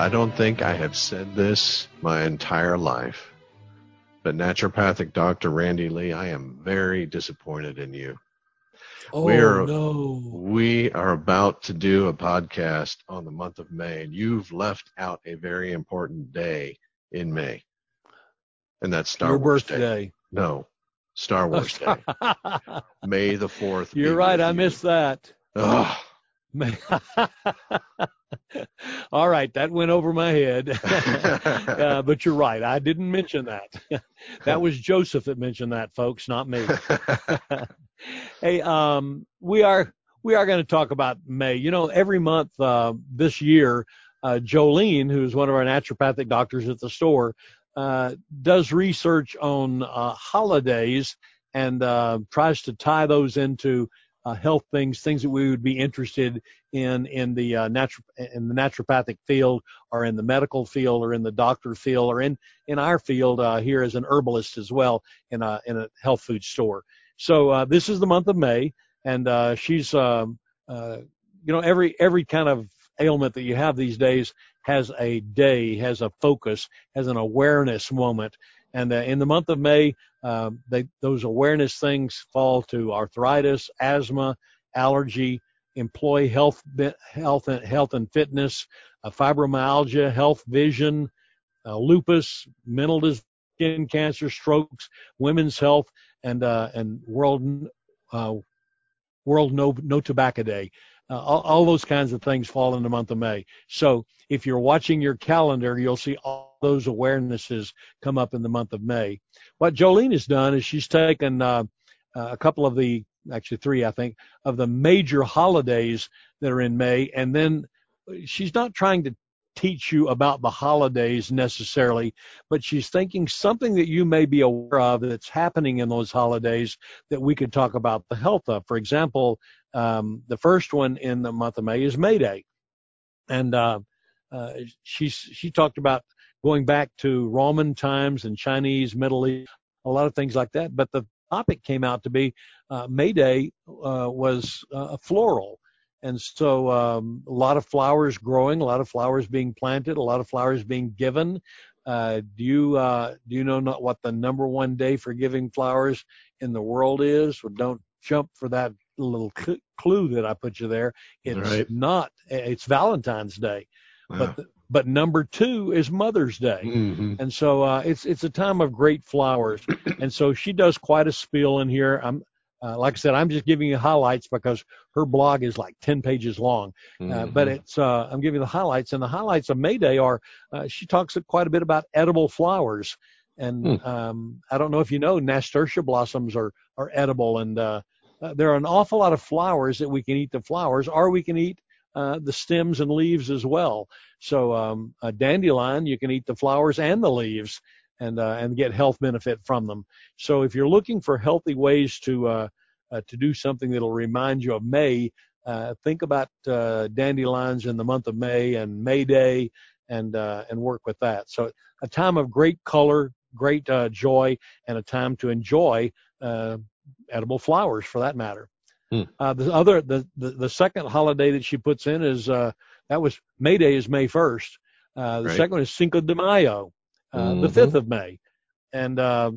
I don't think I have said this my entire life, but naturopathic Dr. Randy Lee, I am very disappointed in you. Oh we are, no. We are about to do a podcast on the month of May, and you've left out a very important day in May. And that's Star Your Wars birthday. Day. No, Star Wars Day. May the 4th. You're right. I missed that. Ugh. All right, that went over my head. uh, but you're right. I didn't mention that. that was Joseph that mentioned that, folks, not me. hey, um, we are we are going to talk about May. You know, every month uh, this year, uh, Jolene, who's one of our naturopathic doctors at the store, uh, does research on uh, holidays and uh, tries to tie those into uh, health things, things that we would be interested in in the uh, natural in the naturopathic field, or in the medical field, or in the doctor field, or in in our field uh, here as an herbalist as well in a in a health food store. So uh, this is the month of May, and uh, she's um, uh, you know every every kind of ailment that you have these days has a day, has a focus, has an awareness moment. And in the month of May, uh, they, those awareness things fall to arthritis, asthma, allergy, employee health, health, and, health and fitness, uh, fibromyalgia, health, vision, uh, lupus, mental skin cancer, strokes, women's health, and uh, and world uh, world no no tobacco day. All, all those kinds of things fall in the month of May. So if you're watching your calendar, you'll see all those awarenesses come up in the month of May. What Jolene has done is she's taken uh, a couple of the, actually three, I think, of the major holidays that are in May, and then she's not trying to teach you about the holidays necessarily, but she's thinking something that you may be aware of that's happening in those holidays that we could talk about the health of. For example, um, the first one in the month of May is May Day, and uh, uh, she's she talked about going back to Roman times and Chinese, Middle East, a lot of things like that. But the topic came out to be uh, May Day uh, was uh, floral. And so um, a lot of flowers growing, a lot of flowers being planted, a lot of flowers being given. Uh, do you uh, do you know not what the number one day for giving flowers in the world is? Well, don't jump for that little clue that I put you there. It's right. not. It's Valentine's Day. But but number two is Mother's Day, mm-hmm. and so uh, it's it's a time of great flowers. and so she does quite a spiel in here. I'm uh, like I said, I'm just giving you highlights because her blog is like 10 pages long. Mm-hmm. Uh, but it's uh, I'm giving you the highlights, and the highlights of May Day are uh, she talks quite a bit about edible flowers. And Hmm. um, I don't know if you know, nasturtia blossoms are are edible, and uh, there are an awful lot of flowers that we can eat the flowers, or we can eat uh, the stems and leaves as well. So um, a dandelion, you can eat the flowers and the leaves and uh, and get health benefit from them. So if you're looking for healthy ways to uh, uh, to do something that'll remind you of May, uh, think about uh, dandelions in the month of May and May Day, and and work with that. So a time of great color, great joy, and a time to enjoy edible flowers for that matter. Hmm. Uh, the other, the, the the second holiday that she puts in is uh, that was May Day is May first. Uh, the Right. second one is Cinco de Mayo, uh, the Mhm. fifth of May, and uh,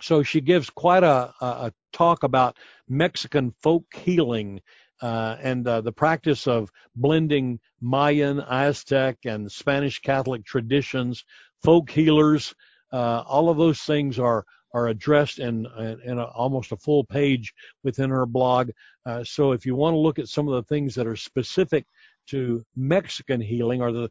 so she gives quite a, a, a talk about Mexican folk healing uh, and uh, the practice of blending Mayan, Aztec, and Spanish Catholic traditions, folk healers. Uh, all of those things are are addressed in in, a, almost a full page within her blog. Uh, so if you want to look at some of the things that are specific to Mexican healing or the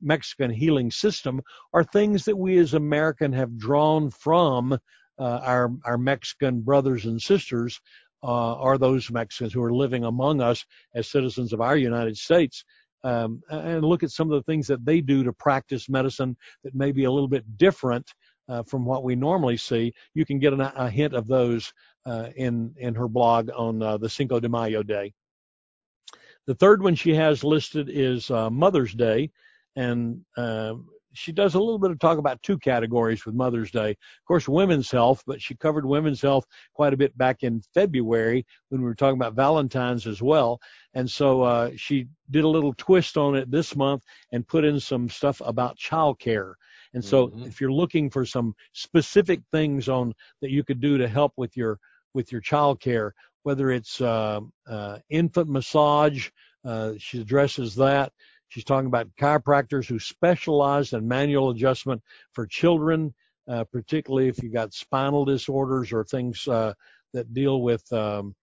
Mexican healing system, are things that we as American have drawn from uh, our our Mexican brothers and sisters, uh, are those Mexicans who are living among us as citizens of our United States. Um, and look at some of the things that they do to practice medicine that may be a little bit different uh, from what we normally see. You can get an, a hint of those uh, in in her blog on uh, the Cinco de Mayo day. The third one she has listed is uh, Mother's Day, and uh, she does a little bit of talk about two categories with Mother's Day. Of course, women's health, but she covered women's health quite a bit back in February when we were talking about Valentine's as well. And so uh, she did a little twist on it this month and put in some stuff about childcare. And so mm-hmm. if you're looking for some specific things on that you could do to help with your with your child care, whether it's uh, uh, infant massage, uh, she addresses that. She's talking about chiropractors who specialize in manual adjustment for children, uh, particularly if you've got spinal disorders or things uh, that deal with um,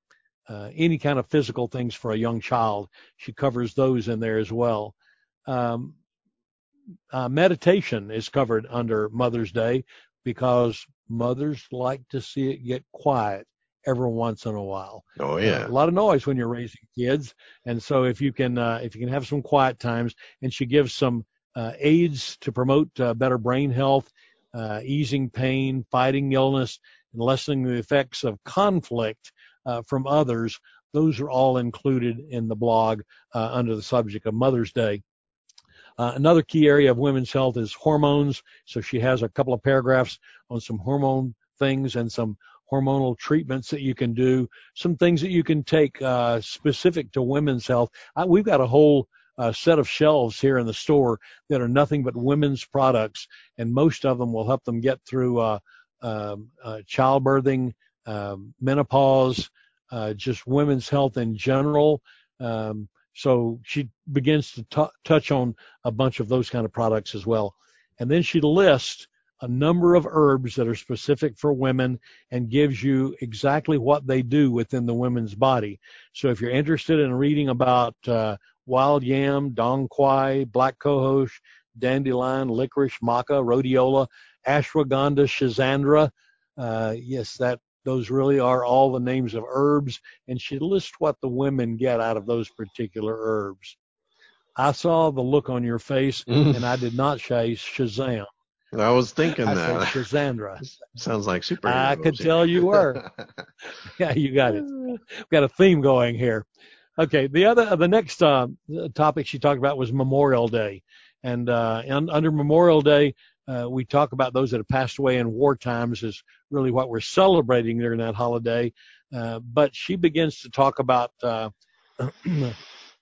uh, any kind of physical things for a young child. She covers those in there as well. Um, uh, meditation is covered under Mother's Day because mothers like to see it get quiet every once in a while. Oh yeah, uh, a lot of noise when you're raising kids, and so if you can uh, if you can have some quiet times, and she gives some uh, aids to promote uh, better brain health, uh, easing pain, fighting illness, and lessening the effects of conflict uh, from others. Those are all included in the blog under the subject of Mother's Day. Uh, another key area of women's health is hormones. So she has a couple of paragraphs on some hormone things and some hormonal treatments that you can do, some things that you can take uh, specific to women's health. I, we've got a whole uh, set of shelves here in the store that are nothing but women's products, and most of them will help them get through uh, um, uh, childbirthing, um, menopause, uh, just women's health in general. Um, so she begins to t- touch on a bunch of those kind of products as well. And then she lists a number of herbs that are specific for women and gives you exactly what they do within the women's body. So if you're interested in reading about uh, wild yam, dong quai, black cohosh, dandelion, licorice, maca, rhodiola, ashwagandha, schizandra, uh, yes, that those really are all the names of herbs, and she lists what the women get out of those particular herbs. I saw the look on your face, mm. and I did not say Shazam. I was thinking I that. Shazandra. Sounds like super. I could tell you were. yeah, you got it. We've got a theme going here. Okay, the other, the next uh, topic she talked about was Memorial Day, and, uh, and under Memorial Day, uh, we talk about those that have passed away in war times is really what we're celebrating during that holiday. Uh, but she begins to talk about uh,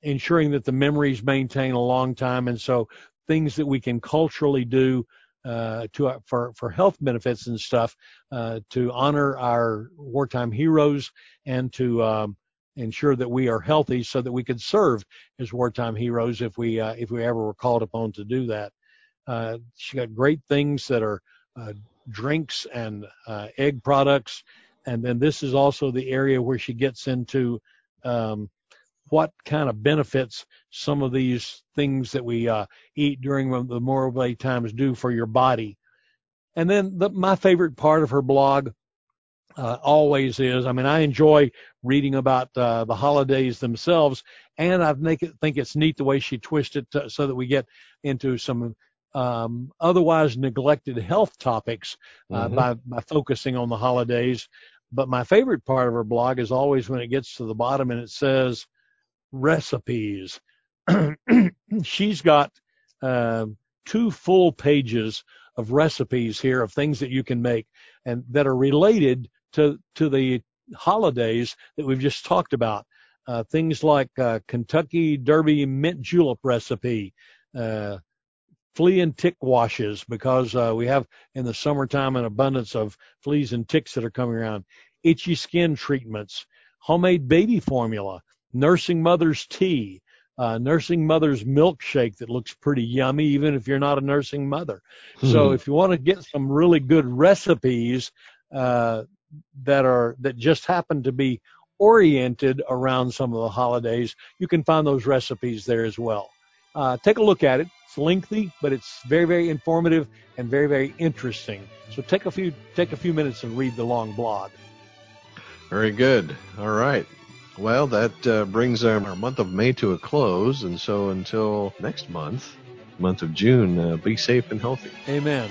ensuring that the memories maintain a long time, and so things that we can culturally do uh, to uh, for for health benefits and stuff uh, to honor our wartime heroes and to um, ensure that we are healthy so that we can serve as wartime heroes if we if we ever were called upon to do that. Uh, she got great things that are uh, drinks and uh, egg products, and then this is also the area where she gets into um, what kind of benefits some of these things that we uh, eat during the Memorial Day times do for your body. And then the, my favorite part of her blog uh, always is. I mean, I enjoy reading about uh, the holidays themselves, and I make it, think it's neat the way she twists it so that we get into some um, otherwise neglected health topics uh, mm-hmm. by by focusing on the holidays. But my favorite part of her blog is always when it gets to the bottom and it says recipes. She's got uh, two full pages of recipes here of things that you can make and that are related to to the holidays that we've just talked about. Uh, things like uh, Kentucky Derby mint julep recipe, uh, flea and tick washes because uh, we have in the summertime an abundance of fleas and ticks that are coming around. Itchy skin treatments, homemade baby formula, nursing mother's tea, uh, nursing mother's milkshake that looks pretty yummy, even if you're not a nursing mother. Mm-hmm. So if you want to get some really good recipes uh, that are that just happen to be oriented around some of the holidays, you can find those recipes there as well. Uh, take a look at it. It's lengthy, but it's very, very informative and very, very interesting. So take a few take a few minutes and read the long blog. Very good. All right. Well, that uh, brings our, our, month of May to a close, and so until next month, month of June, uh, be safe and healthy. Amen.